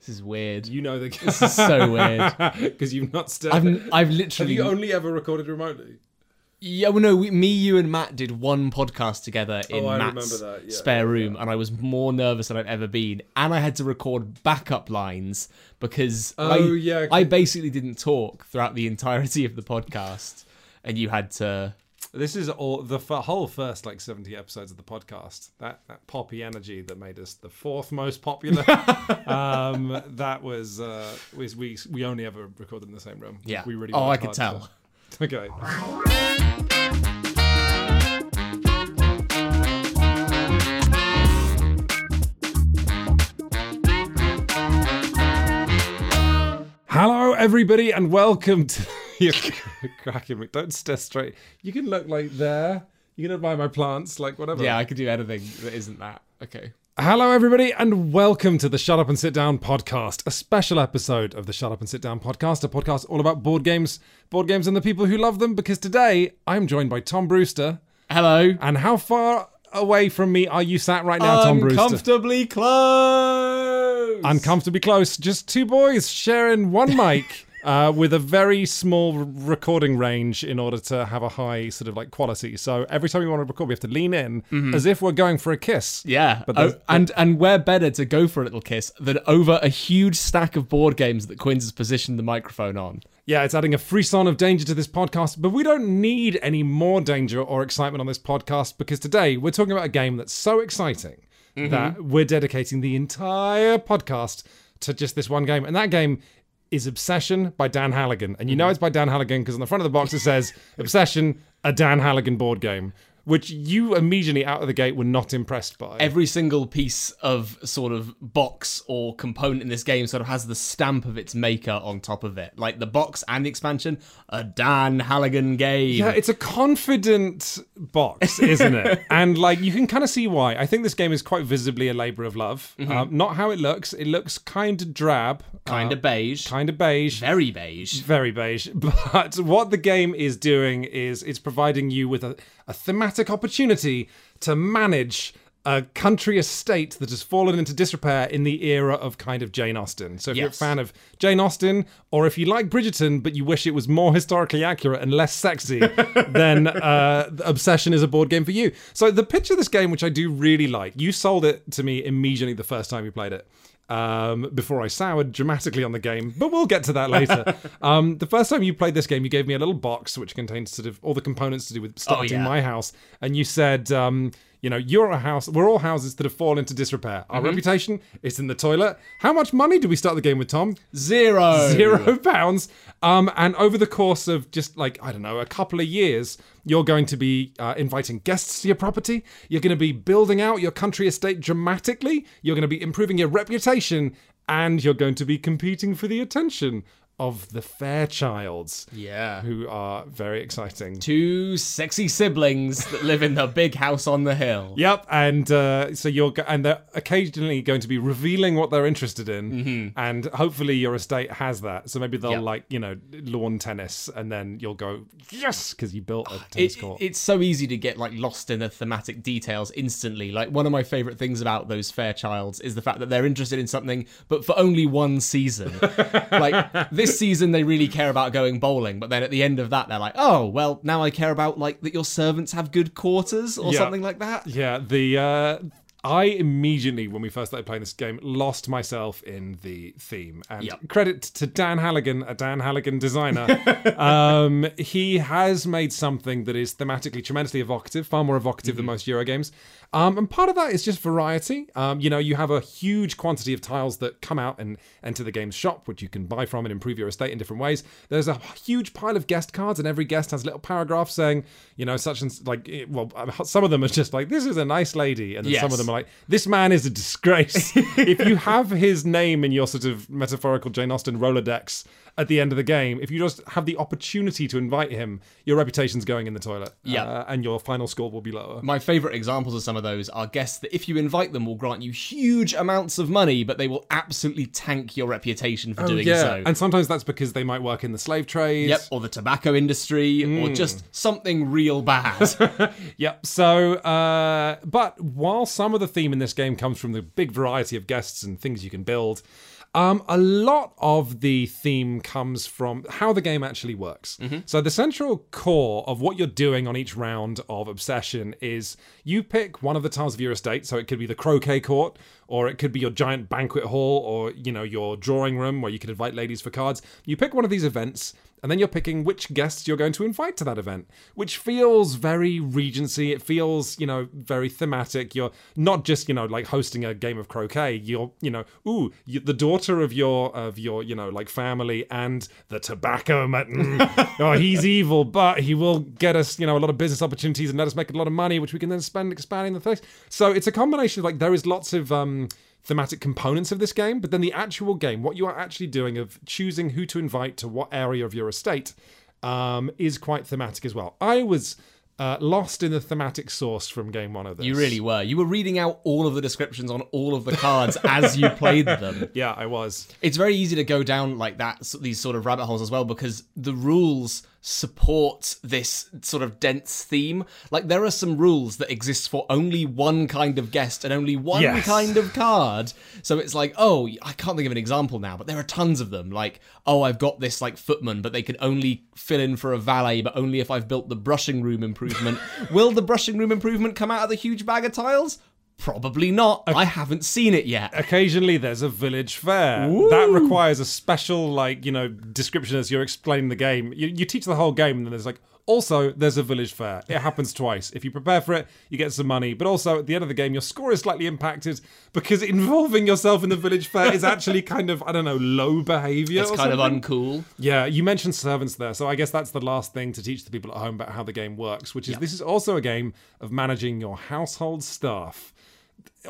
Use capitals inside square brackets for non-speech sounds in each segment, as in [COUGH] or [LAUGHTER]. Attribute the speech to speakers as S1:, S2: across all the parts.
S1: This is weird.
S2: You know the [LAUGHS]
S1: This is so weird. [LAUGHS]
S2: because you've not still.
S1: I've I've
S2: Have
S1: literally
S2: you only ever recorded remotely?
S1: yeah well no we, me you and Matt did one podcast together oh, in
S2: Oh,
S1: Matt's.
S2: Yeah,
S1: spare
S2: yeah,
S1: room and I was more nervous than I've ever been and I had to record backup lines because oh, I,
S2: Oh, yeah,
S1: I basically didn't talk throughout the entirety of the podcast and you had to
S2: This is all the f- whole first like seventy episodes of the podcast. That that poppy energy that made us the fourth most popular. [LAUGHS] um, that was uh, was we we only ever recorded in the same room.
S1: Yeah.
S2: we really.
S1: Oh, I could tell.
S2: to- [LAUGHS] Okay. Hello, everybody, and welcome to. [LAUGHS] You're cracking me. Don't stare straight. You can look like there. You can admire my plants, like whatever.
S1: yeah I could do anything that isn't that okay
S2: Hello, everybody, and welcome to the Shut Up and Sit Down podcast, a special episode of the Shut Up and Sit Down podcast, a podcast all about board games, board games, and the people who love them. Because today I'm joined by Tom Brewster.
S1: hello
S2: And how far away from me are you sat right now, Tom Brewster?
S1: uncomfortably close
S2: Uncomfortably close. Just two boys sharing one mic. [LAUGHS] Uh, with a very small recording range in order to have a high sort of like quality. So every time we want to record, we have to lean in as if we're going for a kiss.
S1: Yeah,
S2: But
S1: oh, and and where better to go for a little kiss than over a huge stack of board games that Quinns has positioned the microphone on.
S2: Yeah, it's adding a frisson of danger to this podcast, but we don't need any more danger or excitement on this podcast because today we're talking about a game that's so exciting that we're dedicating the entire podcast to just this one game. And that game is Obsession by Dan Hallagan. And you know mm-hmm. it's by Dan Hallagan because on the front of the box it says [LAUGHS] Obsession, a Dan Hallagan board game, which you immediately out of the gate were not impressed by.
S1: Every single piece of sort of box or component in this game sort of has the stamp of its maker on top of it. Like the box and the expansion, a Dan Hallagan game.
S2: Yeah, it's a confident box, [LAUGHS] isn't it? and like you can kind of see why. I think this game is quite visibly a labor of love. Um, not how it looks. It looks kind of drab,
S1: kind of beige.
S2: kind of beige,
S1: very beige.
S2: very beige. [LAUGHS] But what the game is doing is it's providing you with a, a thematic opportunity to manage a country estate that has fallen into disrepair in the era of kind of Jane Austen. So if you're a fan of Jane Austen, or if you like Bridgerton but you wish it was more historically accurate and less sexy, [LAUGHS] then uh, Obsession is a board game for you. So the pitch of this game, which I do really like, you sold it to me immediately the first time you played it um, before I soured dramatically on the game, but we'll get to that later. [LAUGHS] um, the first time you played this game, you gave me a little box which contains sort of all the components to do with starting
S1: yeah.
S2: my house, and you said, um, you know, you're a house, we're all houses that have fallen into disrepair. Our reputation is in the toilet. How much money do we start the game with, Tom?
S1: Zero.
S2: Zero pounds. Um, and over the course of just like, I don't know, a couple of years, you're going to be uh, inviting guests to your property. You're going to be building out your country estate dramatically. You're going to be improving your reputation. And you're going to be competing for the attention of the Fairchilds,
S1: Yeah.
S2: who are very exciting.
S1: Two sexy siblings that live in the big house on the hill. [LAUGHS]
S2: Yep, and uh, so you're go- and they're occasionally going to be revealing what they're interested in, and hopefully your estate has that. So maybe they'll
S1: Yep.
S2: like you know lawn tennis, and then you'll go yes because you built a tennis
S1: it,
S2: court.
S1: it's so easy to get like lost in the thematic details instantly. Like one of my favorite things about those Fairchilds is the fact that they're interested in something, but for only one season. [LAUGHS] like this season, they really care about going bowling, but then at the end of that, they're like, oh well, now I care about like that your servants have good quarters or
S2: Yeah.
S1: something like that.
S2: yeah, the uh, I immediately when we first started playing this game lost myself in the theme, and
S1: Yep.
S2: credit to Dan Hallagan, a Dan Hallagan designer. [LAUGHS] um, he has made something that is thematically tremendously evocative, far more evocative than most Euro games. Um, and part of that is just variety. Um, you know, you have a huge quantity of tiles that come out and enter the game's shop, which you can buy from and improve your estate in different ways. There's a huge pile of guest cards, and every guest has a little paragraph saying, you know, such and like, eh, well, some of them are just like, this is a nice lady, and then some of them are like, this man is a disgrace. [LAUGHS] if you have his name in your sort of metaphorical Jane Austen Rolodex, at the end of the game, if you just have the opportunity to invite him, your reputation's going in the toilet.
S1: Yeah.
S2: Uh, and your final score will be lower.
S1: My favourite examples of some of those are guests that, if you invite them, will grant you huge amounts of money, but they will absolutely tank your reputation for doing so.
S2: And sometimes that's because they might work in the slave trade.
S1: Yep, or the tobacco industry,
S2: Hmm.
S1: or just something real bad. [LAUGHS]
S2: Yep. So, uh, but while some of the theme in this game comes from the big variety of guests and things you can build, um, a lot of the theme comes from how the game actually works. So, the central core of what you're doing on each round of Obsession is you pick one of the tiles of your estate. So, it could be the croquet court, or it could be your giant banquet hall, or you know your drawing room where you can invite ladies for cards. You pick one of these events and then you're picking which guests you're going to invite to that event, which feels very Regency. It feels, you know, very thematic. You're not just, you know, like hosting a game of croquet. You're, you know, ooh, you, the daughter of your of your, you know, like family and the tobacco mutton. [LAUGHS] oh, he's evil, but he will get us, you know, a lot of business opportunities and let us make a lot of money, which we can then spend expanding the place. So it's a combination of like there is lots of um thematic components of this game, but then the actual game, what you are actually doing of choosing who to invite to what area of your estate, um, is quite thematic as well. I was uh, lost in the thematic source from game one of this.
S1: you really were. You were reading out all of the descriptions on all of the cards [LAUGHS] as you played them.
S2: Yeah, I was.
S1: It's very easy to go down like that, these sort of rabbit holes as well, because the rules support this sort of dense theme. Like there are some rules that exist for only one kind of guest and only one
S2: Yes.
S1: kind of card. So it's like, oh, I can't think of an example now, but there are tons of them. Like, oh, I've got this like footman, but they can only fill in for a valet, but only if I've built the brushing room improvement. [LAUGHS] Will the brushing room improvement come out of the huge bag of tiles? Probably not. I haven't seen it yet.
S2: Occasionally, there's a village fair that requires a special, like you know, description as you're explaining the game. You, you teach the whole game, and then there's like, also there's a village fair. It happens twice. If you prepare for it, you get some money. But also at the end of the game, your score is slightly impacted because involving yourself in the village fair is actually kind of I don't know low behavior.
S1: It's kind of uncool.
S2: Yeah, you mentioned servants there, so I guess that's the last thing to teach the people at home about how the game works, which is this is also a game of managing your household staff.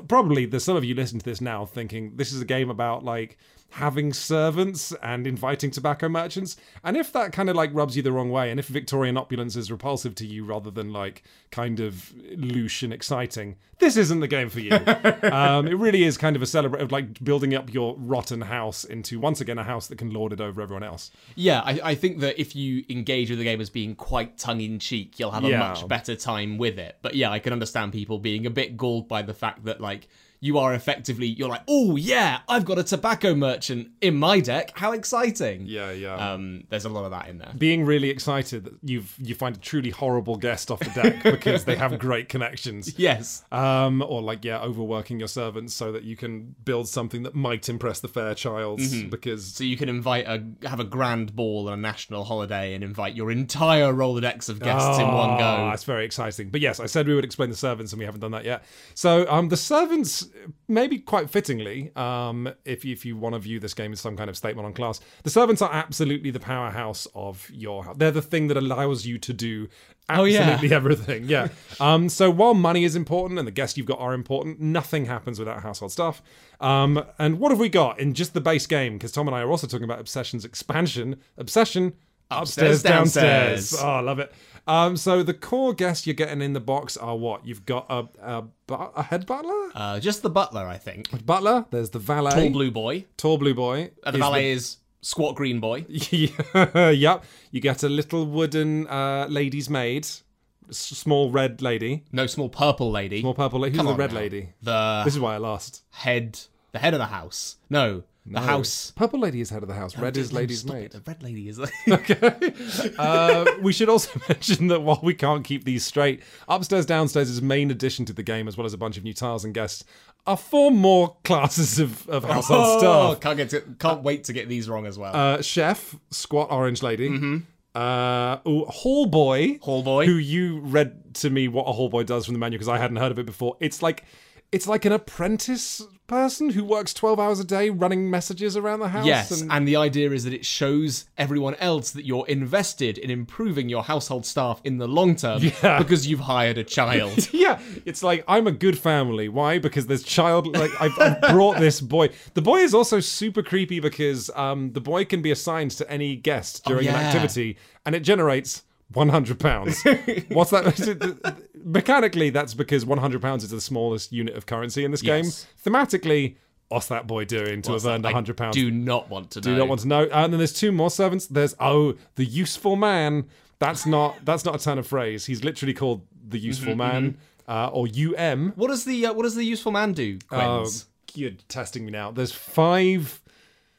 S2: Probably there's some of you listening to this now thinking this is a game about like having servants and inviting tobacco merchants. And if that kind of like rubs you the wrong way, and if Victorian opulence is repulsive to you rather than like kind of louche and exciting, this isn't the game for you. [LAUGHS] um, it really is kind of a celebration of like building up your rotten house into once again a house that can lord it over everyone else.
S1: Yeah, I, I think that if you engage with the game as being quite tongue in cheek, you'll have a
S2: Yeah.
S1: much better time with it. But yeah, I can understand people being a bit galled by the fact that like you are effectively you're like, oh yeah, I've got a tobacco merchant in my deck. How exciting!
S2: Yeah, yeah.
S1: Um, there's a lot of that in there.
S2: Being really excited that you've you find a truly horrible guest off the deck [LAUGHS] because they have great connections.
S1: Yes.
S2: Um, or like yeah, overworking your servants so that you can build something that might impress the Fairchild because
S1: So you can invite a have a grand ball on a national holiday and invite your entire Rolodex of guests in one go.
S2: That's very exciting. But yes, I said we would explain the servants, and we haven't done that yet. So um, the servants, maybe quite fittingly, um, if you, if you want to view this game as some kind of statement on class, the servants are absolutely the powerhouse of your house. They're the thing that allows you to do
S1: Oh, yeah.
S2: absolutely everything. Yeah. [LAUGHS] um, so while money is important and the guests you've got are important, nothing happens without household stuff. Um, and what have we got in just the base game? Because Tom and I are also talking about Obsession's expansion. Obsession. Upstairs,
S1: Upstairs,
S2: downstairs.
S1: downstairs.
S2: Oh, I love it. Um, so the core guests you're getting in the box are what? You've got a a, a head butler,
S1: Uh, just the butler, I think.
S2: butler. There's the valet,
S1: Tall blue boy.
S2: tall blue boy.
S1: Uh, the
S2: is
S1: valet is squat green boy. [LAUGHS]
S2: yep. You get a little wooden uh, lady's maid, s- small red lady,
S1: No small purple lady.
S2: small purple lady. Who's
S1: Come
S2: the red
S1: now.
S2: lady?
S1: The
S2: This is why I lost.
S1: head, the head of the house. No, the house.
S2: Purple lady is head of the house. Red is lady's maid.
S1: The red lady is. [LAUGHS] [LAUGHS]
S2: uh, we should also [LAUGHS] mention that while we can't keep these straight, Upstairs Downstairs' is main addition to the game, as well as a bunch of new tiles and guests, are four more classes of, of household
S1: oh,
S2: staff.
S1: can't get to, can't wait to get these wrong as well.
S2: Uh, chef, squat orange lady. Uh, ooh, hall boy.
S1: Mm-hmm. Hall boy.
S2: Who you read to me what a hall boy does from the menu because I hadn't heard of it before. It's like it's like an apprentice person who works 12 hours a day running messages around the house.
S1: Yes,
S2: and-
S1: and the idea is that it shows everyone else that you're invested in improving your household staff in the long term
S2: Yeah. [LAUGHS]
S1: because you've hired a child. [LAUGHS]
S2: Yeah, it's like I'm a good family. Why? Because there's child. Like I've, I've brought this boy. The boy is also super creepy because um, the boy can be assigned to any guest during an
S1: yeah.
S2: activity, and it generates 100 pounds. [LAUGHS] What's that? Mechanically, that's because 100 pounds is the smallest unit of currency in this
S1: Yes.
S2: game. Thematically, what's that boy doing to have earned
S1: I
S2: 100 pounds?
S1: Do not want to know.
S2: Do not want to know. And then there's two more servants. There's oh, the useful man. That's not [GASPS] that's not a turn of phrase. He's literally called the useful man, uh, or UM.
S1: What does the uh, what does the useful man do,
S2: Oh,
S1: Quinns?
S2: you're testing me now. There's five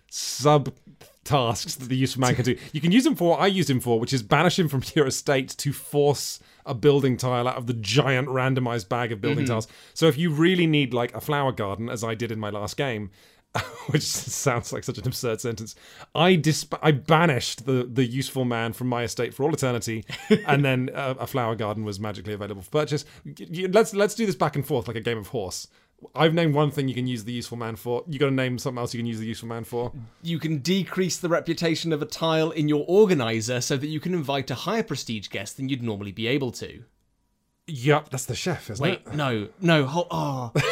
S2: sub tasks that the useful man can [LAUGHS] do. You can use him for what I used him for, which is banish him from [LAUGHS] your estate to force a building tile out of the giant randomized bag of building tiles. So if you really need like a flower garden, as I did in my last game, [LAUGHS] which sounds like such an absurd sentence, I disp- I banished the the useful man from my estate for all eternity, and then uh, a flower garden was magically available for purchase. Let's let's do this back and forth like a game of horse. I've named one thing you can use the useful man for. You got to name something else you can use the useful man for.
S1: You can decrease the reputation of a tile in your organizer so that you can invite a higher prestige guest than you'd normally be able to.
S2: Yep, that's the chef, isn't
S1: Wait,
S2: it?
S1: no, no, hold, oh. Ah.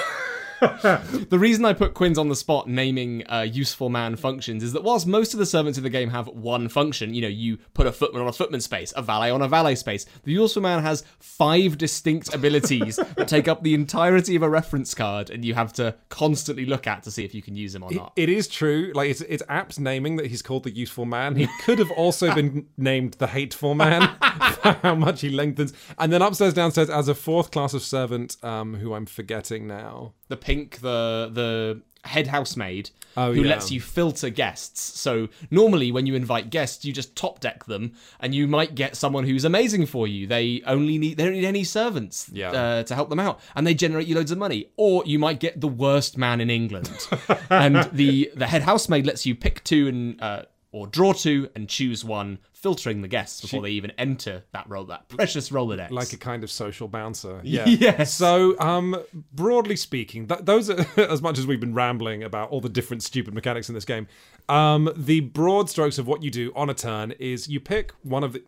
S1: The reason I put Quinns on the spot naming uh, useful man functions is that whilst most of the servants in the game have one function, you know, you put a footman on a footman space, a valet on a valet space, the useful man has five distinct abilities [LAUGHS] that take up the entirety of a reference card and you have to constantly look at to see if you can use him or not.
S2: It is true. Like it's it's apt naming that he's called the useful man. He could have also [LAUGHS] been named the hateful man [LAUGHS] for how much he lengthens. And then upstairs, downstairs, as a fourth class of servant, um, who I'm forgetting now.
S1: The pink, the the head housemaid
S2: Oh,
S1: who
S2: yeah.
S1: lets you filter guests. So normally when you invite guests, you just top deck them, and you might get someone who's amazing for you. They only need they don't need any servants
S2: Yeah.
S1: uh, to help them out, and they generate you loads of money. Or you might get the worst man in England, [LAUGHS] and the the head housemaid lets you pick two and. Uh, or draw two and choose one, filtering the guests before they even enter that roll, that precious Rolodex.
S2: Like a kind of social bouncer. [LAUGHS] Yeah.
S1: Yes.
S2: So, um, broadly speaking, th- those are [LAUGHS] as much as we've been rambling about all the different stupid mechanics in this game. Um, the broad strokes of what you do on a turn is you pick one of the.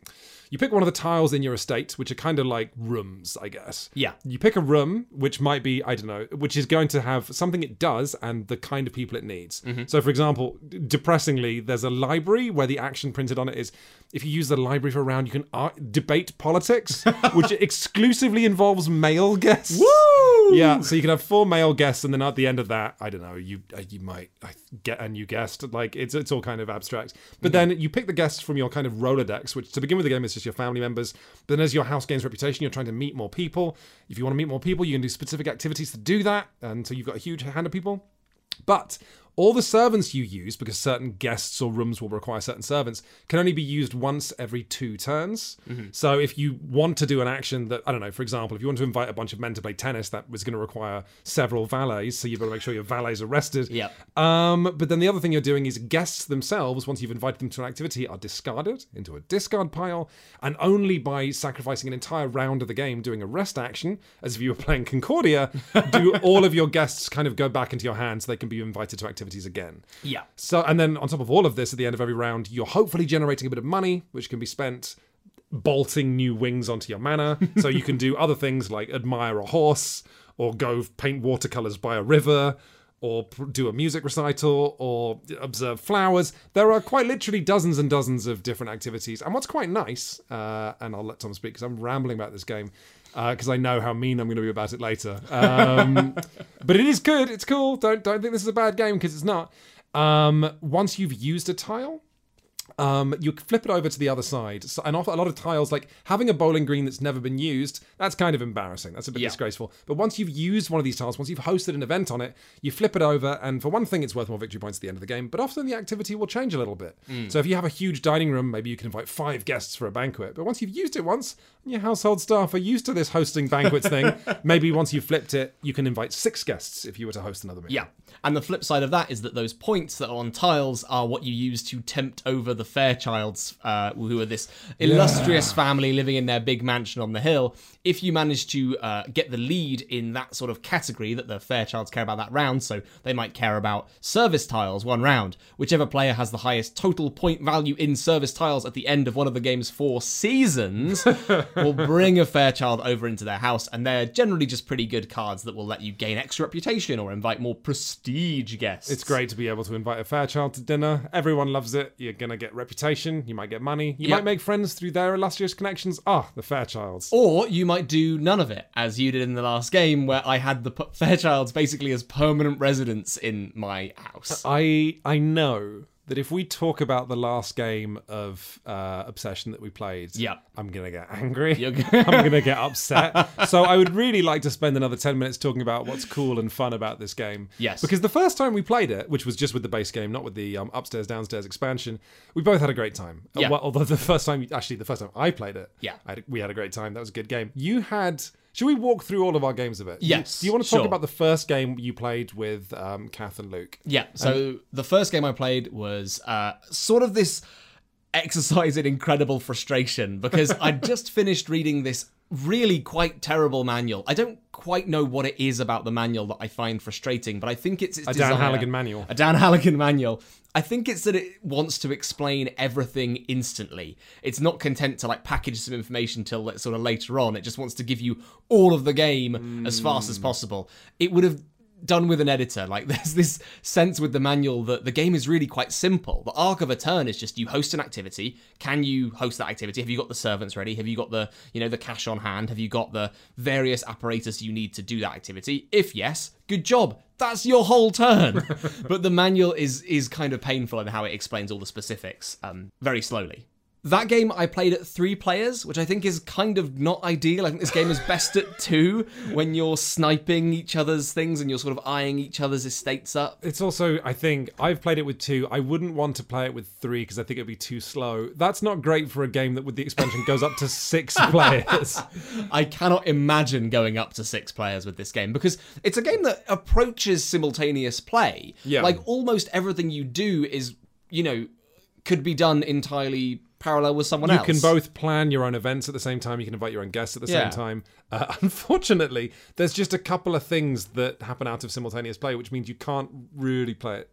S2: You pick one of the tiles in your estate, which are kind of like rooms, I guess.
S1: Yeah.
S2: You pick a room, which might be, I don't know, which is going to have something it does and the kind of people it needs. So, for example, depressingly, there's a library where the action printed on it is if you use the library for a round, you can ar- debate politics, [LAUGHS] which exclusively involves male guests.
S1: Woo!
S2: Yeah, so you can have four male guests, and then at the end of that, I don't know, you uh, you might uh, get a new guest. Like it's it's all kind of abstract. But then you pick the guests from your kind of Rolodex, which to begin with the game is just your family members. But then as your house gains reputation, you're trying to meet more people. If you want to meet more people, you can do specific activities to do that, and so you've got a huge hand of people. But all the servants you use, because certain guests or rooms will require certain servants, can only be used once every two turns. So if you want to do an action that, I don't know, for example, if you want to invite a bunch of men to play tennis, that was going to require several valets. So you've got to make sure your valets are rested.
S1: Yep.
S2: Um, but then the other thing you're doing is guests themselves, once you've invited them to an activity, are discarded into a discard pile, and only by sacrificing an entire round of the game doing a rest action, as if you were playing Concordia, do [LAUGHS] all of your guests kind of go back into your hands. So they can be invited to activities again.
S1: Yeah.
S2: So, and then on top of all of this, at the end of every round, you're hopefully generating a bit of money, which can be spent bolting new wings onto your manor. so you can do [LAUGHS] other things like admire a horse, or go paint watercolors by a river, or do a music recital, or observe flowers. There are quite literally dozens and dozens of different activities. And what's quite nice, uh, and I'll let Tom speak because I'm rambling about this game. Because I know how mean I'm going to be about it later, um, [LAUGHS] but it is good. It's cool. Don't don't think this is a bad game because it's not. Um, once you've used a tile, um, you flip it over to the other side. So, and often a lot of tiles, like having a bowling green that's never been used, that's kind of embarrassing. That's a bit
S1: Yeah.
S2: disgraceful. But once you've used one of these tiles, once you've hosted an event on it, you flip it over, and for one thing, it's worth more victory points at the end of the game. But often the activity will change a little bit. So if you have a huge dining room, maybe you can invite five guests for a banquet. But once you've used it once, your household staff are used to this hosting banquets thing, [LAUGHS] maybe once you've flipped it, you can invite six guests if you were to host another meal.
S1: Yeah. And the flip side of that is that those points that are on tiles are what you use to tempt over the Fairchilds, uh, who are this illustrious family living in their big mansion on the hill. If you manage to uh, get the lead in that sort of category that the Fairchilds care about that round, so they might care about service tiles one round. Whichever player has the highest total point value in service tiles at the end of one of the game's four seasons [LAUGHS] will bring a Fairchild over into their house, and they're generally just pretty good cards that will let you gain extra reputation or invite more prestige guests.
S2: It's great to be able to invite a Fairchild to dinner. Everyone loves it. You're gonna get reputation. You might get money. You
S1: Yep.
S2: might make friends through their illustrious connections. Ah, the Fairchilds.
S1: Or you might do none of it, as you did in the last game, where I had the P- Fairchilds basically as permanent residents in my house.
S2: I I know that if we talk about the last game of uh, Obsession that we played,
S1: Yep.
S2: I'm gonna get angry.
S1: G- [LAUGHS]
S2: I'm gonna get upset. so I would really like to spend another ten minutes talking about what's cool and fun about this game.
S1: Yes.
S2: Because the first time we played it, which was just with the base game, not with the um, upstairs downstairs expansion, we both had a great time. Uh,
S1: Yeah.
S2: well, although the first time, actually, the first time I played it,
S1: Yeah.
S2: I had, we had a great time. That was a good game. You had. Should we walk through all of our games of it?
S1: Yes,
S2: Do you want to talk
S1: sure.
S2: about the first game you played with um, Kath and Luke?
S1: Yeah. So the first game I played was uh, sort of this exercise in incredible frustration because I'd [LAUGHS] just finished reading this really quite terrible manual. I don't quite know what it is about the manual that I find frustrating, but I think it's its
S2: A Dan
S1: desire-
S2: Hallagan manual.
S1: A Dan Hallagan manual. I think it's that it wants to explain everything instantly. It's not content to like package some information till like, sort of later on. It just wants to give you all of the game as fast as hmm. possible. It would have done with an editor. Like [LAUGHS] there's this sense with the manual that the game is really quite simple. The arc of a turn is just you host an activity. Can you host that activity? Have you got the servants ready? Have you got the, you know, the cash on hand? Have you got the various apparatus you need to do that activity? If yes, good job. That's your whole turn. [LAUGHS] but the manual is is kind of painful in how it explains all the specifics um, very slowly. That game I played at three players, which I think is kind of not ideal. I think this game is best at two when you're sniping each other's things and you're sort of eyeing each other's estates up.
S2: It's also, I think, I've played it with two. I wouldn't want to play it with three because I think it'd be too slow. That's not great for a game that, with the expansion, goes up to six [LAUGHS] players.
S1: I cannot imagine going up to six players with this game because it's a game that approaches simultaneous play.
S2: Yeah.
S1: Like almost everything you do is, you know, could be done entirely parallel with someone
S2: You
S1: else.
S2: You can both plan your own events at the same time. You can invite your own guests at the
S1: Yeah.
S2: same time. Uh, [LAUGHS] unfortunately, there's just a couple of things that happen out of simultaneous play, which means you can't really play it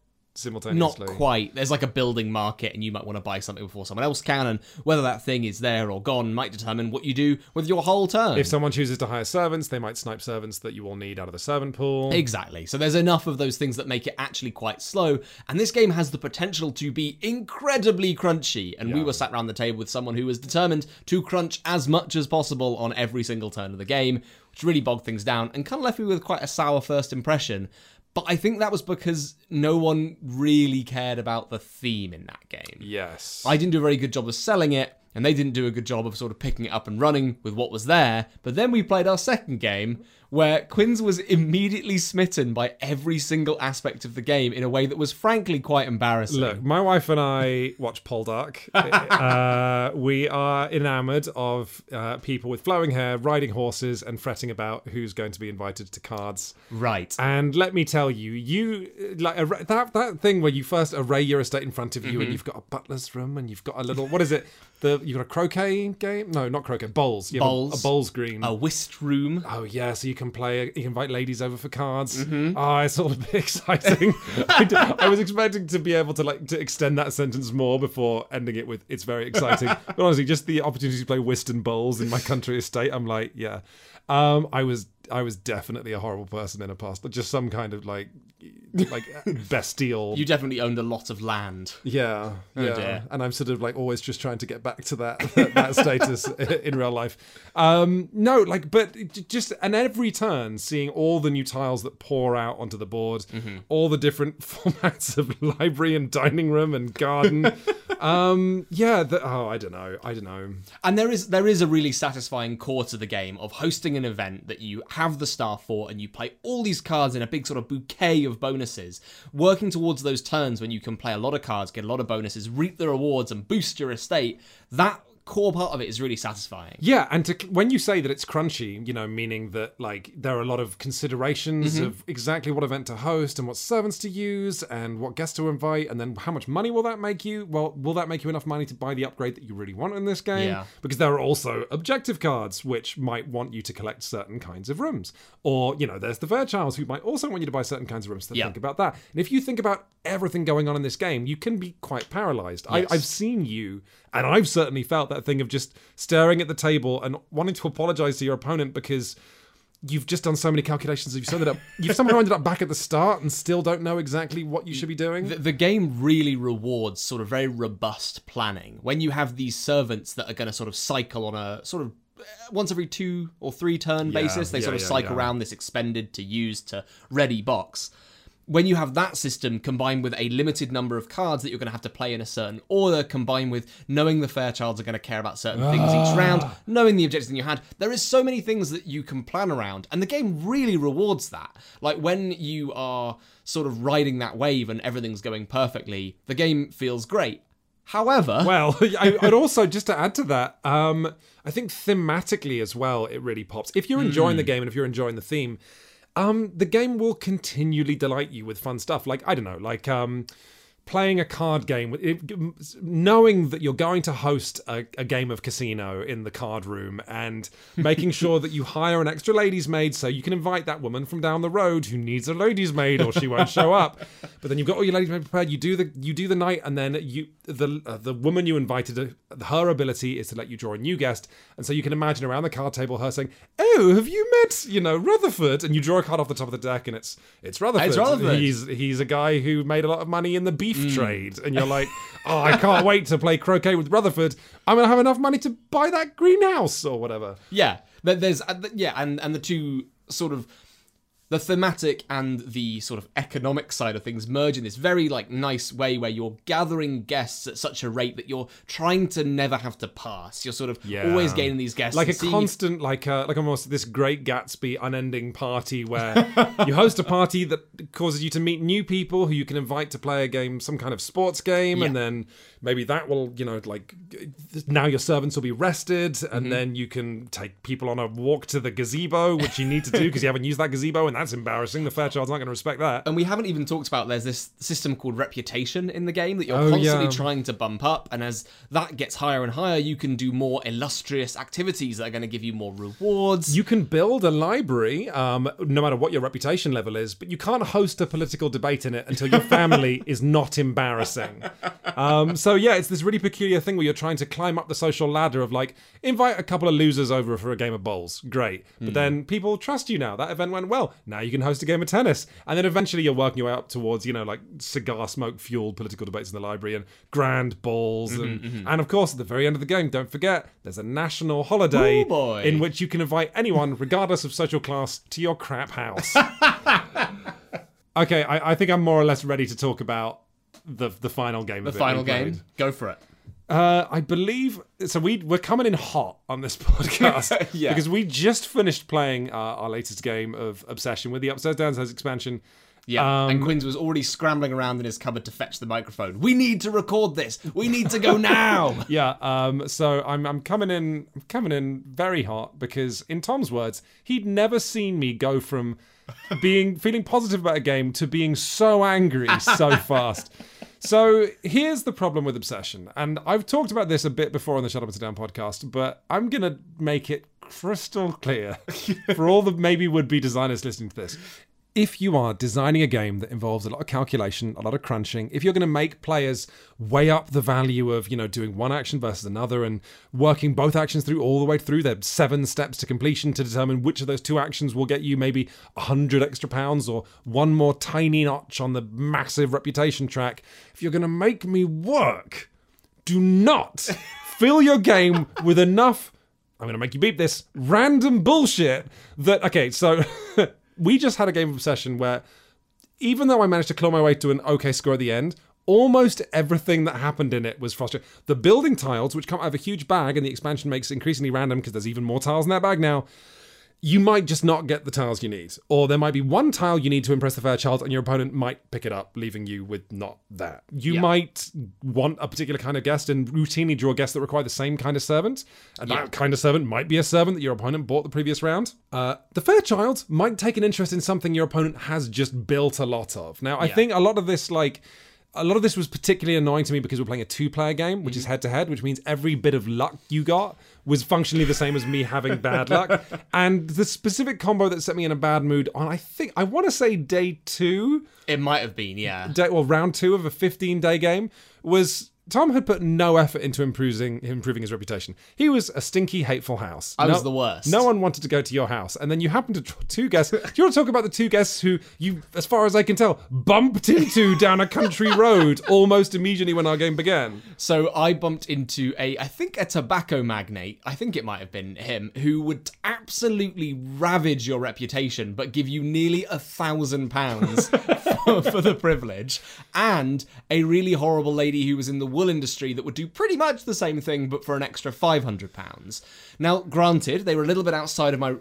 S1: Not quite. There's like a building market, and you might want to buy something before someone else can, and whether that thing is there or gone might determine what you do with your whole turn.
S2: If someone chooses to hire servants, they might snipe servants that you will need out of the servant pool.
S1: Exactly. So there's enough of those things that make it actually quite slow, and this game has the potential to be incredibly crunchy. And we were sat around the table with someone who was determined to crunch as much as possible on every single turn of the game, which really bogged things down and kind of left me with quite a sour first impression. But I think that was because no one really cared about the theme in that game.
S2: Yes.
S1: I didn't do a very good job of selling it, and they didn't do a good job of sort of picking it up and running with what was there. But then we played our second game, where Quinns was immediately smitten by every single aspect of the game in a way that was frankly quite embarrassing.
S2: Look, my wife and I watch Poldark. [LAUGHS] uh, we are enamored of uh, people with flowing hair, riding horses, and fretting about who's going to be invited to cards.
S1: Right.
S2: And let me tell you, you like arra- that that thing where you first array your estate in front of you,
S1: Mm-hmm.
S2: and you've got a butler's room, and you've got a little what is it? The you've got a croquet game? No, not croquet. Bowls. You have a-
S1: Bowls.
S2: A, bowls green.
S1: A whist room.
S2: Oh yeah, so you can play. You can invite ladies over for cards.
S1: Mm-hmm.
S2: Oh, it's all a bit [LAUGHS] exciting. I, d- I was expecting to be able to like to extend that sentence more before ending it with "it's very exciting." but honestly, just the opportunity to play whist and bowls in my country estate, I'm like, yeah. Um, I was I was definitely a horrible person in a past, but just some kind of like [LAUGHS] like bestial.
S1: You definitely owned a lot of land.
S2: Yeah, yeah,
S1: dear.
S2: and I'm sort of like always just trying to get back to that [LAUGHS] that status in real life. Um, no, like, but just and every turn, seeing all the new tiles that pour out onto the board, all the different [LAUGHS] formats of library and dining room and garden. Um, yeah, the, oh, I don't know, I don't know.
S1: And there is there is a really satisfying core to the game of hosting an event that you have the staff for and you play all these cards in a big sort of bouquet of bonuses, working towards those turns when you can play a lot of cards, get a lot of bonuses, reap the rewards and boost your estate. That core part of it is really satisfying.
S2: Yeah, and to, when you say that it's crunchy, you know, meaning that like there are a lot of considerations
S1: Mm-hmm.
S2: of exactly what event to host and what servants to use and what guests to invite, and then how much money will that make you? Well, will that make you enough money to buy the upgrade that you really want in this game?
S1: Yeah.
S2: Because there are also objective cards which might want you to collect certain kinds of rooms, or you know, there's the Fairchilds who might also want you to buy certain kinds of rooms. So
S1: Yeah.
S2: think about that. And if you think about everything going on in this game, you can be quite paralyzed. I, I've seen you, and I've certainly felt that thing of just staring at the table and wanting to apologize to your opponent because you've just done so many calculations. You've ended up, you've somehow ended up back at the start and still don't know exactly what you should be doing.
S1: The, the game really rewards sort of very robust planning. When you have these servants that are going to sort of cycle on a sort of uh, once every two or three turn basis, they
S2: yeah,
S1: sort of
S2: yeah,
S1: cycle
S2: yeah.
S1: around this expended to use to ready box. When you have that system combined with a limited number of cards that you're going to have to play in a certain order, combined with knowing the Fairchilds are going to care about certain things
S2: Ah.
S1: each round, knowing the objectives in your hand, there is so many things that you can plan around, and the game really rewards that. Like when you are sort of riding that wave and everything's going perfectly, the game feels great. However,
S2: Well, [LAUGHS] I, I'd [LAUGHS] also just to add to that, um, I think thematically as well, it really pops. If you're enjoying the game and if you're enjoying the theme, um, the game will continually delight you with fun stuff. Like I don't know, like um, playing a card game, it, knowing that you're going to host a, a game of casino in the card room, and [LAUGHS] making sure that you hire an extra ladies' maid so you can invite that woman from down the road who needs a ladies' maid or she won't show up. [LAUGHS] But then you've got all your ladies' maid prepared. You do the you do the night, and then you the uh, the woman you invited, uh, her ability is to let you draw a new guest, and so you can imagine around the card table her saying, "Oh, have you met you know Rutherford?" And you draw a card off the top of the deck, and it's it's Rutherford.
S1: It's Rutherford.
S2: He's he's a guy who made a lot of money in the beef trade, and you're like, "Oh, I can't wait to play croquet with Rutherford. I'm gonna have enough money to buy that greenhouse or whatever."
S1: yeah, there's uh, yeah, and and the two sort of the thematic and the sort of economic side of things merge in this very like nice way where you're gathering guests at such a rate that you're trying to never have to pass. You're sort of
S2: Yeah.
S1: always gaining these guests,
S2: like a constant like uh, like almost this great gatsby unending party where [LAUGHS] you host a party that causes you to meet new people who you can invite to play a game some kind of sports game and then maybe that will you know like now your servants will be rested and
S1: Mm-hmm.
S2: then you can take people on a walk to the gazebo which you need to do because you haven't used that gazebo and that's embarrassing the fairchild's not going to respect that
S1: And we haven't even talked about there's this system called reputation in the game that you're
S2: Oh,
S1: constantly
S2: yeah.
S1: trying to bump up, and as that gets higher and higher, you can do more illustrious activities that are going to give you more rewards.
S2: You can build a library, um, no matter what your reputation level is, but you can't host a political debate in it until your family [LAUGHS] is not embarrassing. Um, so yeah, it's this really peculiar thing where you're trying to climb up the social ladder of like invite a couple of losers over for a game of bowls, great. But then people trust you now. That event went well. Now you can host a game of tennis, and then eventually you're working your way up towards you know like cigar smoke fueled political debates in the library and grand balls, mm-hmm, and mm-hmm. and of course at the very end of the game, don't forget there's a national holiday
S1: Ooh,
S2: in which you can invite anyone, regardless of social class, to your crap house. [LAUGHS] okay, I, I think I'm more or less ready to talk about the the final game.
S1: the final
S2: we played.
S1: game, go for it.
S2: Uh, I believe so. We we're coming in hot on this [LAUGHS] podcast [LAUGHS]
S1: Yeah.
S2: because we just finished playing uh, our latest game of Obsession with the Upstairs Downstairs expansion.
S1: Yeah,
S2: Um,
S1: and Quinns was already scrambling around in his cupboard to fetch the microphone. We need to record this. We need to go now. [LAUGHS]
S2: Yeah. Um. So I'm I'm coming in I'm coming in very hot because in Tom's words, he'd never seen me go from being feeling positive about a game to being so angry [LAUGHS] so fast. So here's the problem with obsession, and I've talked about this a bit before on the Shut Up and Sit Down podcast, but I'm gonna make it crystal clear [LAUGHS] for all the maybe would-be designers listening to this. If you are designing a game that involves a lot of calculation, a lot of crunching, if you're going to make players weigh up the value of, you know, doing one action versus another and working both actions through all the way through their seven steps to completion to determine which of those two actions will get you maybe a hundred extra pounds or one more tiny notch on the massive reputation track, if you're going to make me work, do not [LAUGHS] fill your game with enough I'm going to make you beep this random bullshit that okay so [LAUGHS] we just had a game of obsession where even though I managed to claw my way to an okay score at the end almost everything that happened in it was frustrating. The building tiles which come out of a huge bag and the expansion makes increasingly random because there's even more tiles in that bag now you might just not get the tiles you need. Or there might be one tile you need to impress the Fairchild, and your opponent might pick it up, leaving you with not that. You
S1: Yeah.
S2: might want a particular kind of guest and routinely draw guests that require the same kind of servant. And
S1: Yeah.
S2: that kind of servant might be a servant that your opponent bought the previous round. Uh, the Fairchild might take an interest in something your opponent has just built a lot of. Now, I
S1: Yeah.
S2: think a lot of this, like, a lot of this was particularly annoying to me because we're playing a two player game, which is head to head, which means every bit of luck you got was functionally the same as me having bad [LAUGHS] luck. And the specific combo that set me in a bad mood on, I think, I want to say day two,
S1: It might have been, yeah.
S2: day, well, round two of a 15 day game was. Tom had put no effort into improving improving his reputation. He was a stinky, hateful house.
S1: I
S2: No-
S1: was the worst.
S2: No one wanted to go to your house, and then you happened to draw two guests. Do you want to talk about the two guests who you, as far as I can tell, bumped into down a country road almost immediately when our game began?
S1: So I bumped into a, I think a tobacco magnate, I think it might have been him, who would absolutely ravage your reputation, but give you nearly a thousand pounds [LAUGHS] for for the privilege, and a really horrible lady who was in the wool industry that would do pretty much the same thing, but for an extra five hundred pounds. Now, granted, they were a little bit outside of my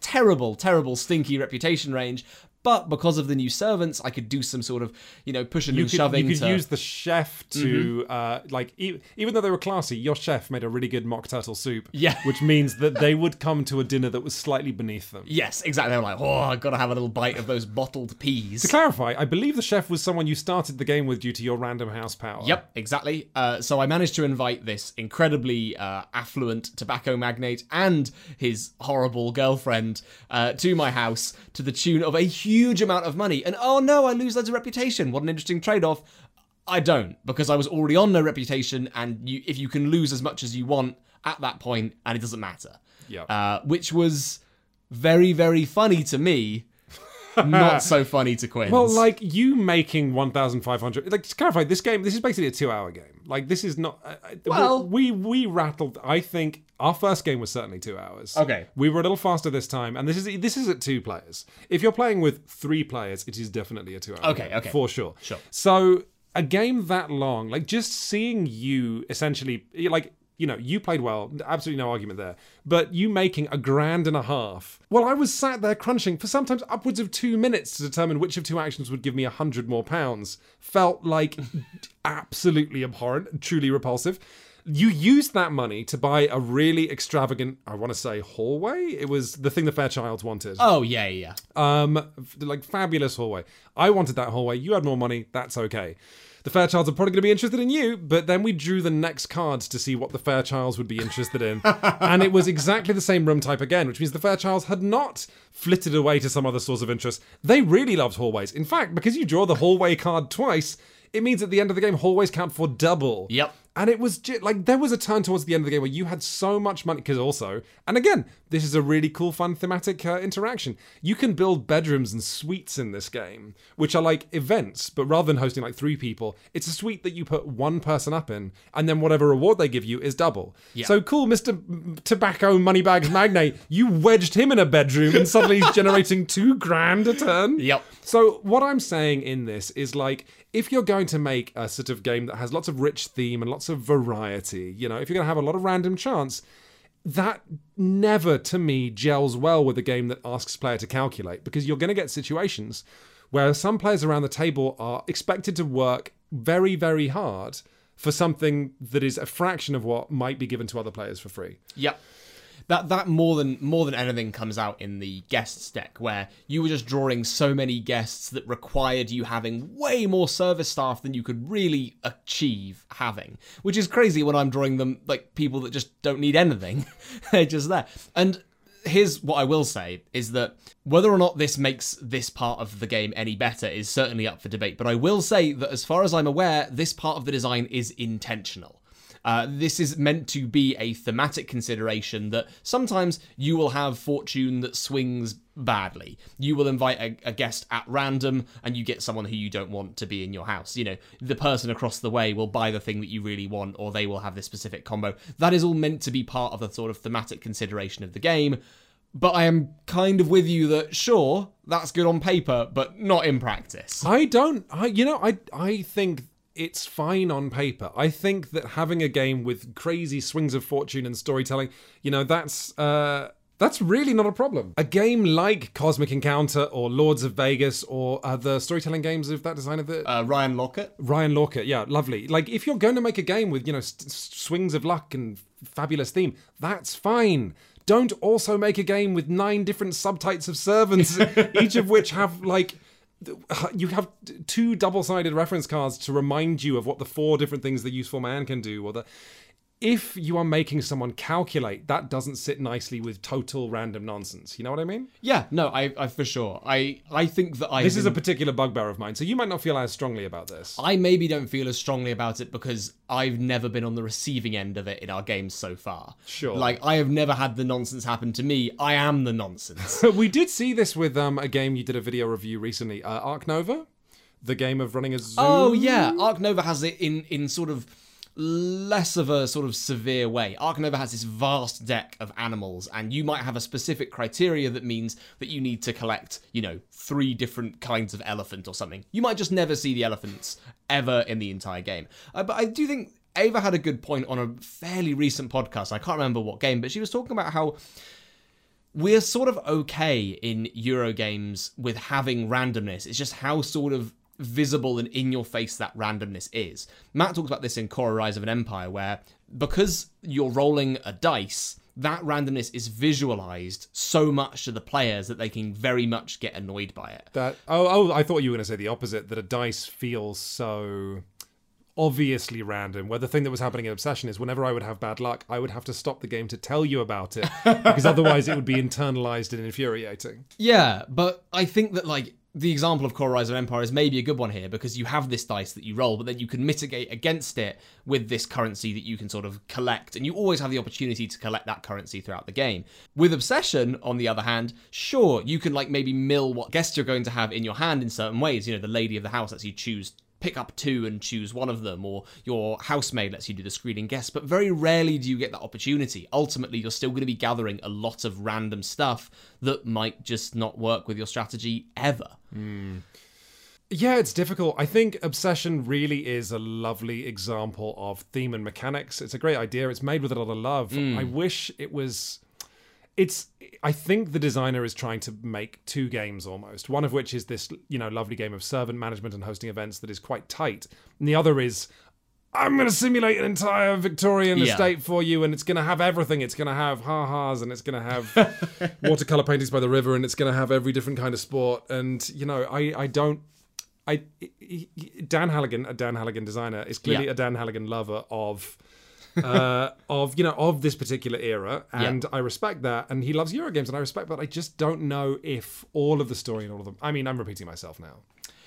S1: terrible, terrible, stinky reputation range. But because of the new servants, I could do some sort of, you know, pushing
S2: You
S1: and
S2: could,
S1: shoving.
S2: you could
S1: to,
S2: use the chef to, uh, like, e- even though they were classy, your chef made a really good mock turtle soup.
S1: Yeah.
S2: Which means that they would [LAUGHS] come to a dinner that was slightly beneath them.
S1: Yes, exactly. They're like, oh, I've got to have a little bite of those bottled peas.
S2: To clarify, I believe the chef was someone you started the game with due to your random house power.
S1: Yep, exactly. Uh, so I managed to invite this incredibly uh, affluent tobacco magnate and his horrible girlfriend uh, to my house to the tune of a huge amount of money. And oh no, I lose loads of reputation. What an interesting trade off. I don't, because I was already on no reputation, and you, if you can lose as much as you want at that point, and it doesn't matter.
S2: Yep.
S1: Uh, which was very, very funny to me. [LAUGHS] Not so funny to Quinn.
S2: Well, like you making one thousand five hundred. Like to clarify, this game, this is basically a two-hour game. Like this is not. Uh, uh,
S1: Well-
S2: we we rattled. I think our first game was certainly two hours.
S1: Okay.
S2: we were a little faster this time, and this is this is at two players. If you're playing with three players, it is definitely a two-hour.
S1: Okay,
S2: game,
S1: okay.
S2: for sure.
S1: Sure.
S2: So a game that long, like just seeing you essentially, like you know, you played well, absolutely no argument there. But you making a grand and a half. Well, I was sat there crunching for sometimes upwards of two minutes to determine which of two actions would give me a hundred more pounds. Felt like [LAUGHS] absolutely abhorrent, truly repulsive. You used that money to buy a really extravagant, I want to say, hallway. It was the thing the Fairchilds wanted.
S1: oh, yeah, yeah.
S2: Um, like fabulous hallway. I wanted that hallway. You had more money. That's okay. The Fairchilds are probably going to be interested in you, but then we drew the next cards to see what the Fairchilds would be interested in, [LAUGHS] and it was exactly the same room type again, which means the Fairchilds had not flitted away to some other source of interest. They really loved hallways. In fact, because you draw the hallway card twice, it means at the end of the game hallways count for double.
S1: Yep.
S2: And it was ju- like there was a turn towards the end of the game where you had so much money because also, and again, this is a really cool, fun thematic uh, interaction. You can build bedrooms and suites in this game, which are like events, but rather than hosting like three people, it's a suite that you put one person up in, and then whatever reward they give you is double. Yeah. So cool, Mister Tobacco Moneybags Magnate, you wedged him in a bedroom, and suddenly he's generating two grand a turn.
S1: Yep.
S2: So what I'm saying in this is like if you're going to make a sort of game that has lots of rich theme and lots of variety, you know, if you're going to have a lot of random chance, that never to me gels well with a game that asks player to calculate because you're going to get situations where some players around the table are expected to work very very hard for something that is a fraction of what might be given to other players for free.
S1: Yep. That that more than more than anything comes out in the guests deck where you were just drawing so many guests that required you having way more service staff than you could really achieve having. Which is crazy when I'm drawing them like people that just don't need anything. [LAUGHS] They're just there. And here's what I will say is that whether or not this makes this part of the game any better is certainly up for debate. But I will say that as far as I'm aware, this part of the design is intentional. Uh, this is meant to be a thematic consideration that sometimes you will have fortune that swings badly. You will invite a, a guest at random and you get someone who you don't want to be in your house. You know, the person across the way will buy the thing that you really want or they will have this specific combo. That is all meant to be part of the sort of thematic consideration of the game. But I am kind of with you that sure, that's good on paper, but not in practice.
S2: I don't. I you know I I think it's fine on paper. I think that having a game with crazy swings of fortune and storytelling, you know, that's uh That's really not a problem. A game like Cosmic Encounter or Lords of Vegas or uh, the storytelling games of that designer, the
S1: Uh, Ryan Laukat.
S2: Ryan Laukat, yeah, lovely. Like if you're going to make a game with you know st- swings of luck and fabulous theme, that's fine. Don't also make a game with nine different subtypes of servants, [LAUGHS] each of which have like you have two double-sided reference cards to remind you of what the four different things the useful man can do or the if you are making someone calculate that doesn't sit nicely with total random nonsense you know what i mean
S1: Yeah, no, I, I for sure. I, I think that I.
S2: this is a particular bugbear of mine so you might not feel as strongly about this
S1: I maybe don't feel as strongly about it because I've never been on the receiving end of it in our games so far.
S2: Sure.
S1: Like I have never had the nonsense happen to me. I am the nonsense. [LAUGHS]
S2: we did see this with um, a game you did a video review recently, uh, Ark Nova, the game of running a zoo.
S1: oh yeah, Ark Nova has it in in sort of less of a sort of severe way. Ark Nova has this vast deck of animals, and you might have a specific criteria that means that you need to collect, you know, three different kinds of elephant or something. You might just never see the elephants ever in the entire game. Uh, but I do think Ava had a good point on a fairly recent podcast. I can't remember what game, but she was talking about how we're sort of okay in Euro games with having randomness. It's just how sort of visible and in your face that randomness is. Matt talks about this in Khora Rise of an Empire, where because you're rolling a dice, that randomness is visualized so much to the players that they can very much get annoyed by it.
S2: That oh oh I thought you were going to say the opposite that a dice feels so obviously random where the thing that was happening in obsession is whenever i would have bad luck i would have to stop the game to tell you about it because [LAUGHS] otherwise it would be internalized and infuriating
S1: Yeah, but I think that like the example of Khora Rise of Empire is maybe a good one here because you have this dice that you roll, but then you can mitigate against it with this currency that you can sort of collect, and you always have the opportunity to collect that currency throughout the game. With Obsession, on the other hand, sure, you can like maybe mill what guests you're going to have in your hand in certain ways. You know, the lady of the house lets you choose pick up two and choose one of them, or your housemaid lets you do the screening guests, but very rarely do you get that opportunity. Ultimately, you're still going to be gathering a lot of random stuff that might just not work with your strategy ever. Hmm.
S2: Yeah, it's difficult. I think Obsession really is a lovely example of theme and mechanics. It's a great idea. It's made with a lot of love. Hmm. I wish it was. It's. I think the designer is trying to make two games almost. One of which is this, you know, lovely game of servant management and hosting events that is quite tight, and the other is. I'm going to simulate an entire Victorian
S1: Yeah.
S2: estate for you, and it's going to have everything. It's going to have ha ha's, and it's going to have [LAUGHS] watercolor paintings by the river, and it's going to have every different kind of sport. And you know, I I don't I Dan Hallagan, a Dan Hallagan designer, is clearly
S1: Yeah.
S2: a Dan Hallagan lover of [LAUGHS] uh, of you know of this particular era, and I respect that. And he loves Euro games, and I respect but I just don't know if all of the story and all of them. I mean, I'm repeating myself now.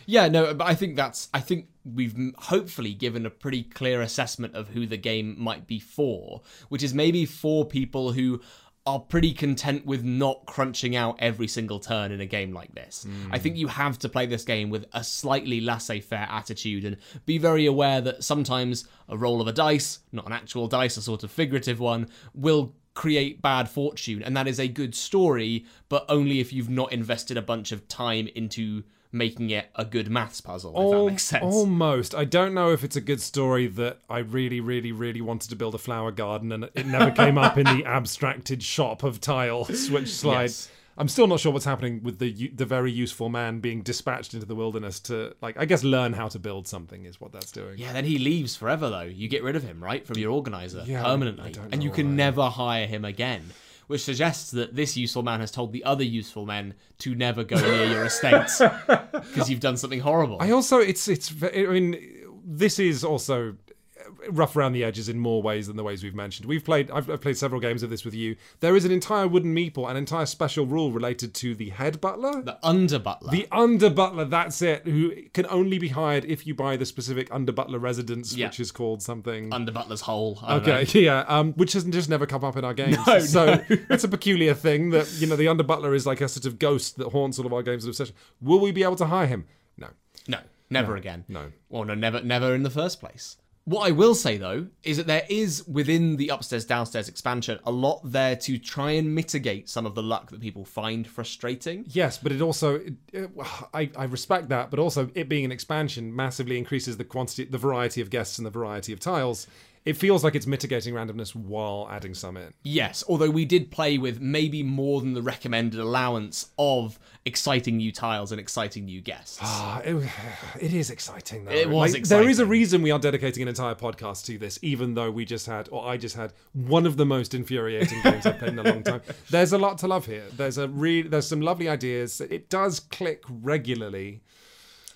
S1: Yeah, no, but I think that's. I think we've hopefully given a pretty clear assessment of who the game might be for, which is maybe for people who are pretty content with not crunching out every single turn in a game like this. I think you have to play this game with a slightly laissez faire attitude and be very aware that sometimes a roll of a dice, not an actual dice, a sort of figurative one, will create bad fortune. And that is a good story, but only if you've not invested a bunch of time into making it a good maths puzzle, if that makes sense.
S2: Almost. I don't know if it's a good story that I really, really, really wanted to build a flower garden and it never came up in the [LAUGHS] abstracted shop of tiles, which slides.
S1: Yes.
S2: I'm still not sure what's happening with the the very useful man being dispatched into the wilderness to like I guess learn how to build something is what that's doing.
S1: Yeah, then he leaves forever though. You get rid of him, right, from your organizer
S2: Yeah,
S1: permanently, and you can
S2: why.
S1: never hire him again. Which suggests that this useful man has told the other useful men to never go near your estate [LAUGHS] because you've done something horrible.
S2: I also it's it's I mean this is also rough around the edges in more ways than the ways we've mentioned. We've played I've, I've played several games of this with you. There is an entire wooden meeple, an entire special rule related to the head butler.
S1: the under butler.
S2: The under butler, that's it, who can only be hired if you buy the specific under butler residence,
S1: Yeah.
S2: which is called something.
S1: under butler's hole. Don't know.
S2: Okay, yeah, um, which has just never come up in our games. [LAUGHS]
S1: No,
S2: so
S1: no. [LAUGHS]
S2: it's a peculiar thing that you know the under butler is like a sort of ghost that haunts all of our games of obsession. Will we be able to hire him? No.
S1: No, never again.
S2: no.
S1: Well, no, never, never in the first place. What I will say though is that there is within the upstairs downstairs expansion a lot there to try and mitigate some of the luck that people find frustrating.
S2: Yes, but it also it, it- I, I respect that, but also it being an expansion massively increases the quantity, the variety of guests and the variety of tiles. It feels like it's mitigating randomness while adding some in.
S1: Yes, although we did play with maybe more than the recommended allowance of exciting new tiles and exciting new guests. [SIGHS]
S2: Ah, it, [SIGHS] it is exciting though.
S1: It was
S2: Like, There is a reason we are dedicating an entire podcast to this, even though we just had, or I just had, one of the most infuriating [LAUGHS] games I've played in a long time. There's a lot to love here. There's a re- there's some lovely ideas. It does click regularly.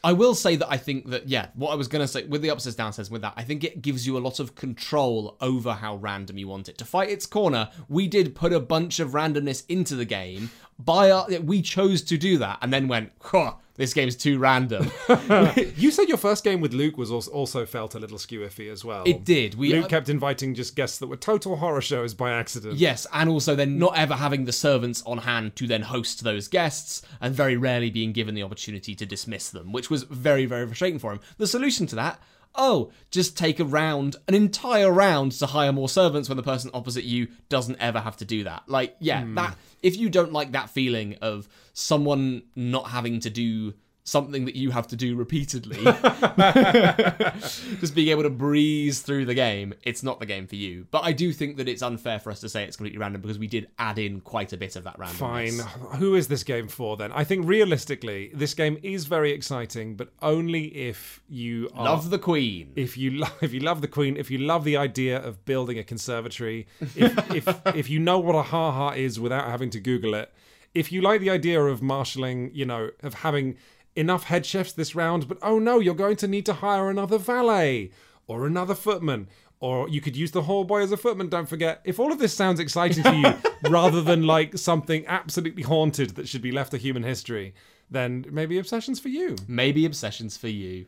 S1: I will say that I think that yeah, what I was gonna say with the upstairs downstairs with that, I think it gives you a lot of control over how random you want it. To fight its corner, we did put a bunch of randomness into the game. By our, we chose to do that, and then went, huh, this game's too random. [LAUGHS] [LAUGHS]
S2: You said your first game with Luke was also, felt a little skew iffy as well.
S1: it did. We
S2: Luke uh, kept inviting just guests that were total horror shows by accident.
S1: Yes, and also then mm. not ever having the servants on hand to then host those guests, and very rarely being given the opportunity to dismiss them, which was very, very frustrating for him. The solution to that. Oh, just take a round, an entire round to hire more servants when the person opposite you doesn't ever have to do that. Like, yeah, hmm. that if you don't like that feeling of someone not having to do something that you have to do repeatedly, [LAUGHS] [LAUGHS] just being able to breeze through the game, it's not the game for you. But I do think that it's unfair for us to say it's completely random because we did add in quite a bit of that randomness.
S2: Fine. Who is this game for then? I think realistically, this game is very exciting, but only if you are
S1: Love the Queen.
S2: if you love [LAUGHS] if you love the queen if you love the idea of building a conservatory if if if you know what a ha ha is without having to google it if you like the idea of marshalling you know of having enough head chefs this round but oh no you're going to need to hire another valet or another footman or you could use the hall boy as a footman don't forget if all of this sounds exciting to you [LAUGHS] rather than like something absolutely haunted that should be left to human history then maybe obsessions for you
S1: Maybe obsessions for you.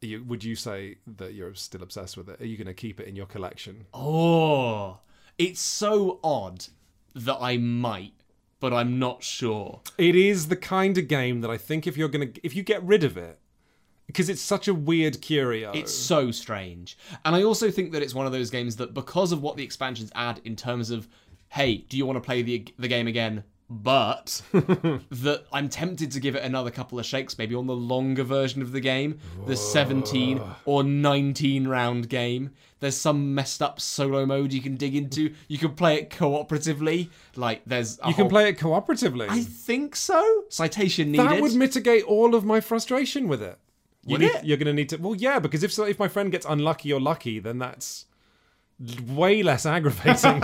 S2: you, would you say that you're still obsessed with it? Are you going to keep it in your collection?
S1: Oh, it's so odd that I might, but I'm not sure.
S2: It is the kind of game that I think if you're going to, if you get rid of it, because it's such a weird curio.
S1: It's so strange. And I also think that it's one of those games that because of what the expansions add in terms of, hey, do you want to play the the game again? But [LAUGHS] that I'm tempted to give it another couple of shakes, maybe on the longer version of the game, the 17 or 19 round game. There's some messed up solo mode you can dig into. You can play it cooperatively. Like there's
S2: you can
S1: whole-
S2: play it cooperatively.
S1: I think so. Citation needed.
S2: that would mitigate all of my frustration with it. You
S1: Would
S2: need,
S1: it?
S2: You're going to need to. Well, yeah, because if so, if my friend gets unlucky or lucky, then that's way less [LAUGHS] aggravating.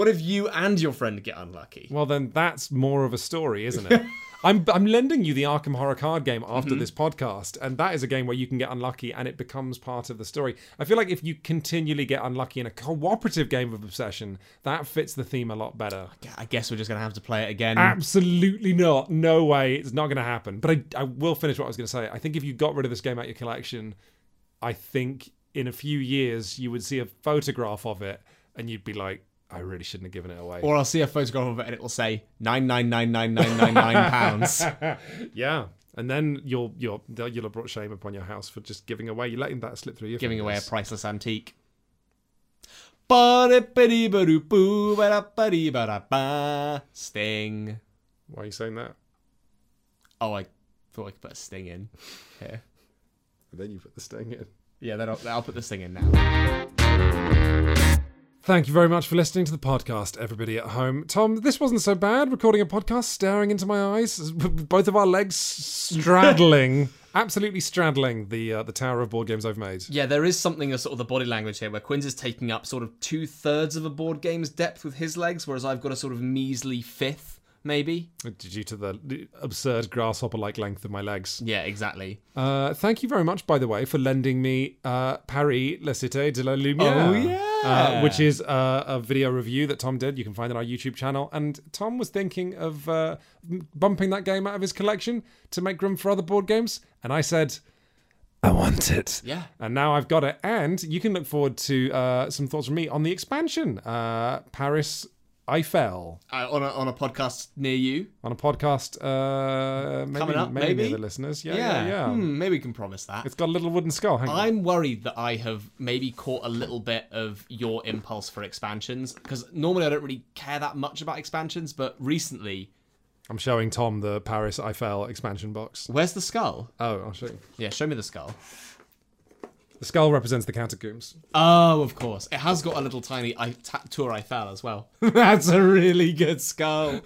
S1: What if you and your friend get unlucky?
S2: well, then that's more of a story, isn't it? [LAUGHS] I'm I'm lending you the Arkham Horror card game after
S1: Mm-hmm.
S2: this podcast, and that is a game where you can get unlucky and it becomes part of the story. I feel like if you continually get unlucky in a cooperative game of obsession, that fits the theme a lot better.
S1: I guess we're just gonna have to play it again.
S2: Absolutely not. No way. It's not going to happen. But I, I will finish what I was going to say. I think if you got rid of this game out your collection, I think in a few years you would see a photograph of it and you'd be like, I really shouldn't have given it away.
S1: Or I'll see a photograph of it and it will say nine nine nine nine nine nine nine pounds. [LAUGHS]
S2: yeah. And then you'll you'll you'll have brought shame upon your house for just giving away. You're letting that slip through your
S1: Giving away a priceless antique. Sting.
S2: Why are you saying that?
S1: Oh, I thought I could put a sting in here.
S2: And then you put the sting in.
S1: Yeah, then I'll, I'll put the sting in now.
S2: Thank you very much for listening to the podcast, everybody at home. Tom, this wasn't so bad. Recording a podcast, staring into my eyes, [LAUGHS] both of our legs straddling, [LAUGHS] absolutely straddling the uh, the tower of board games I've made.
S1: Yeah, there is something of sort of the body language here where Quinns is taking up sort of two thirds of a board game's depth with his legs, whereas I've got a sort of measly fifth, maybe.
S2: Due to the absurd grasshopper-like length of my legs.
S1: Yeah, exactly.
S2: Uh, thank you very much, by the way, for lending me uh, Paris, La Cité de la Lumière.
S1: Oh, yeah.
S2: Uh, which is uh, a video review that Tom did. You can find it on our YouTube channel. And Tom was thinking of uh, bumping that game out of his collection to make room for other board games. And I said, I want it.
S1: Yeah.
S2: And now I've got it. And you can look forward to uh, some thoughts from me on the expansion uh, Paris Eiffel
S1: Uh, on, a, on a podcast near you.
S2: on a podcast. Uh, maybe,
S1: Coming up,
S2: maybe,
S1: maybe?
S2: near the listeners. Yeah, yeah, yeah.
S1: Hmm, maybe we can promise that.
S2: It's got a little wooden skull. Hang.
S1: I'm worried that I have maybe caught a little bit of your impulse for expansions because normally I don't really care that much about expansions, but recently,
S2: I'm showing Tom the Paris Eiffel expansion box.
S1: where's the skull?
S2: Oh, I'll show you.
S1: Yeah, show me the skull.
S2: The skull represents the catacombs.
S1: Oh, of course. It has got a little tiny I- ta- Tour Eiffel as well. [LAUGHS] That's a really good skull.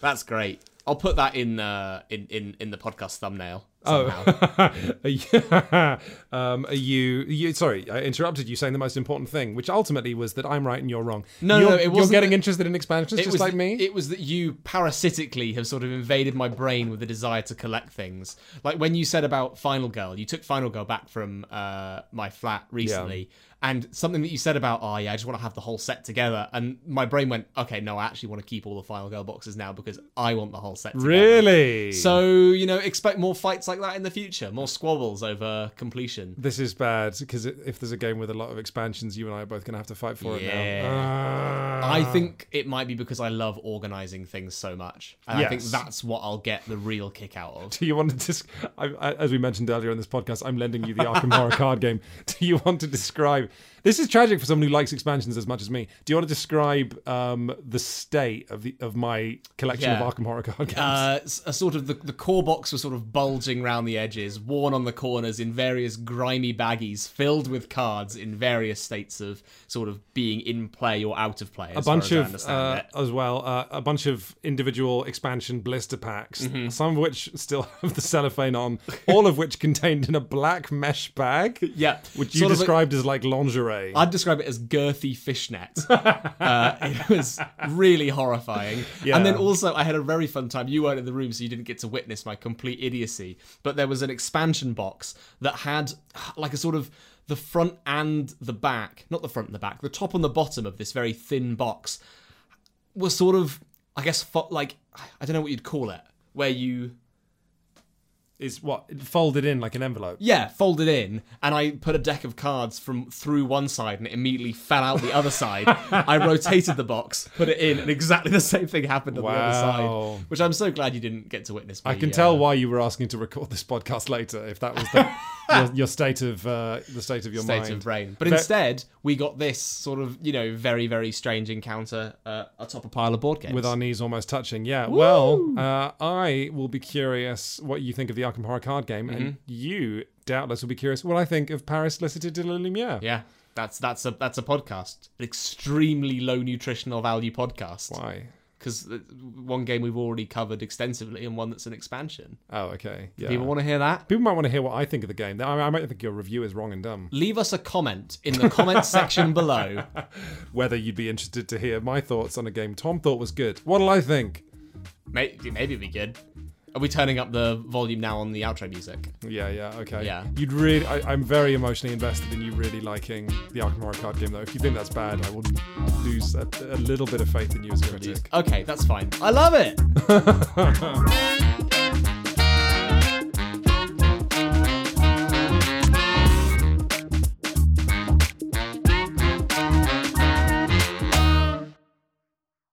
S1: That's great. I'll put that in uh, in, in in the podcast thumbnail. Somehow. [LAUGHS]
S2: Are you, um, you, you? Sorry, I interrupted you saying the most important thing, which ultimately was that I'm right and you're wrong.
S1: No,
S2: you're,
S1: no, it
S2: You're getting
S1: that-
S2: interested in expansions just like
S1: that-
S2: me.
S1: It was that you parasitically have sort of invaded my brain with a desire to collect things. Like when you said about Final Girl, you took Final Girl back from uh, my flat recently, and something that you said about, oh yeah, I just want to have the whole set together, and my brain went, okay, no, I actually want to keep all the Final Girl boxes now because I want the whole set. Together.
S2: really?
S1: So you know, expect more fights like that in the future, more squabbles over completion.
S2: This is bad because if there's a game with a lot of expansions, you and I are both going to have to fight for it
S1: Yeah.
S2: now.
S1: I
S2: Ah.
S1: think it might be because I love organizing things so much, and I think that's what I'll get the real kick out of. [LAUGHS]
S2: Do you want to dis- I, I, as we mentioned earlier in this podcast, I'm lending you the Arkham Horror [LAUGHS] card game. Do you want to describe? This is tragic for someone who likes expansions as much as me. Do you want to describe um, the state of the of my collection
S1: Yeah.
S2: of Arkham Horror card games?
S1: Uh, a sort of the, the core box was sort of bulging round the edges, worn on the corners in various grimy baggies, filled with cards in various states of sort of being in play or out of play.
S2: a bunch of uh, as well, uh, a bunch of individual expansion blister packs,
S1: Mm-hmm.
S2: some of which still [LAUGHS] have the cellophane on, all of which contained in a black mesh bag, [LAUGHS]
S1: yeah,
S2: which you
S1: sort like-
S2: described as like lingerie.
S1: I'd describe it as girthy fishnet. [LAUGHS] uh, it was really horrifying.
S2: Yeah.
S1: And then also, I had a very fun time. You weren't in the room, so you didn't get to witness my complete idiocy. But there was an expansion box that had like a sort of the front and the back, not the front and the back, the top and the bottom of this very thin box was sort of, I guess, like, I don't know what you'd call it, where you.
S2: Is what folded in like an envelope.
S1: Yeah, folded in, and I put a deck of cards from through one side, and it immediately fell out the other side. I [LAUGHS] rotated the box, put it in, and exactly the same thing happened on the other side. Which I'm so glad you didn't get to witness.
S2: I can
S1: uh,
S2: tell why you were asking to record this podcast later. If that was the, [LAUGHS] your, your state of uh, the state of your
S1: state
S2: mind.
S1: of brain. But instead, we got this sort of, you know, very very strange encounter uh, atop a pile of board games.
S2: with our knees almost touching. Yeah. Well, uh, I will be curious what you think of the Arkham Horror card game,
S1: Mm-hmm.
S2: and you doubtless will be curious what I think of Paris Licite de la Lumiere.
S1: yeah, that's that's a that's a podcast, an extremely low nutritional value podcast.
S2: Why?
S1: Because one game we've already covered extensively, and one that's an expansion.
S2: Oh, okay. Yeah.
S1: People want to hear that?
S2: People might want to hear what I think of the game. I, I might think your review is wrong and dumb.
S1: leave us a comment in the comment [LAUGHS] section below. [LAUGHS]
S2: Whether you'd be interested to hear my thoughts on a game Tom thought was good. What'll I think?
S1: Maybe, maybe it'd be good. Are we turning up the volume now on the outro music?
S2: Yeah, yeah, okay.
S1: Yeah.
S2: You'd really, I, I'm very emotionally invested in you really liking the Arkham Horror card game, though. If you think that's bad, I will lose a, a little bit of faith in you as a critic.
S1: Okay, that's fine. I love it. [LAUGHS]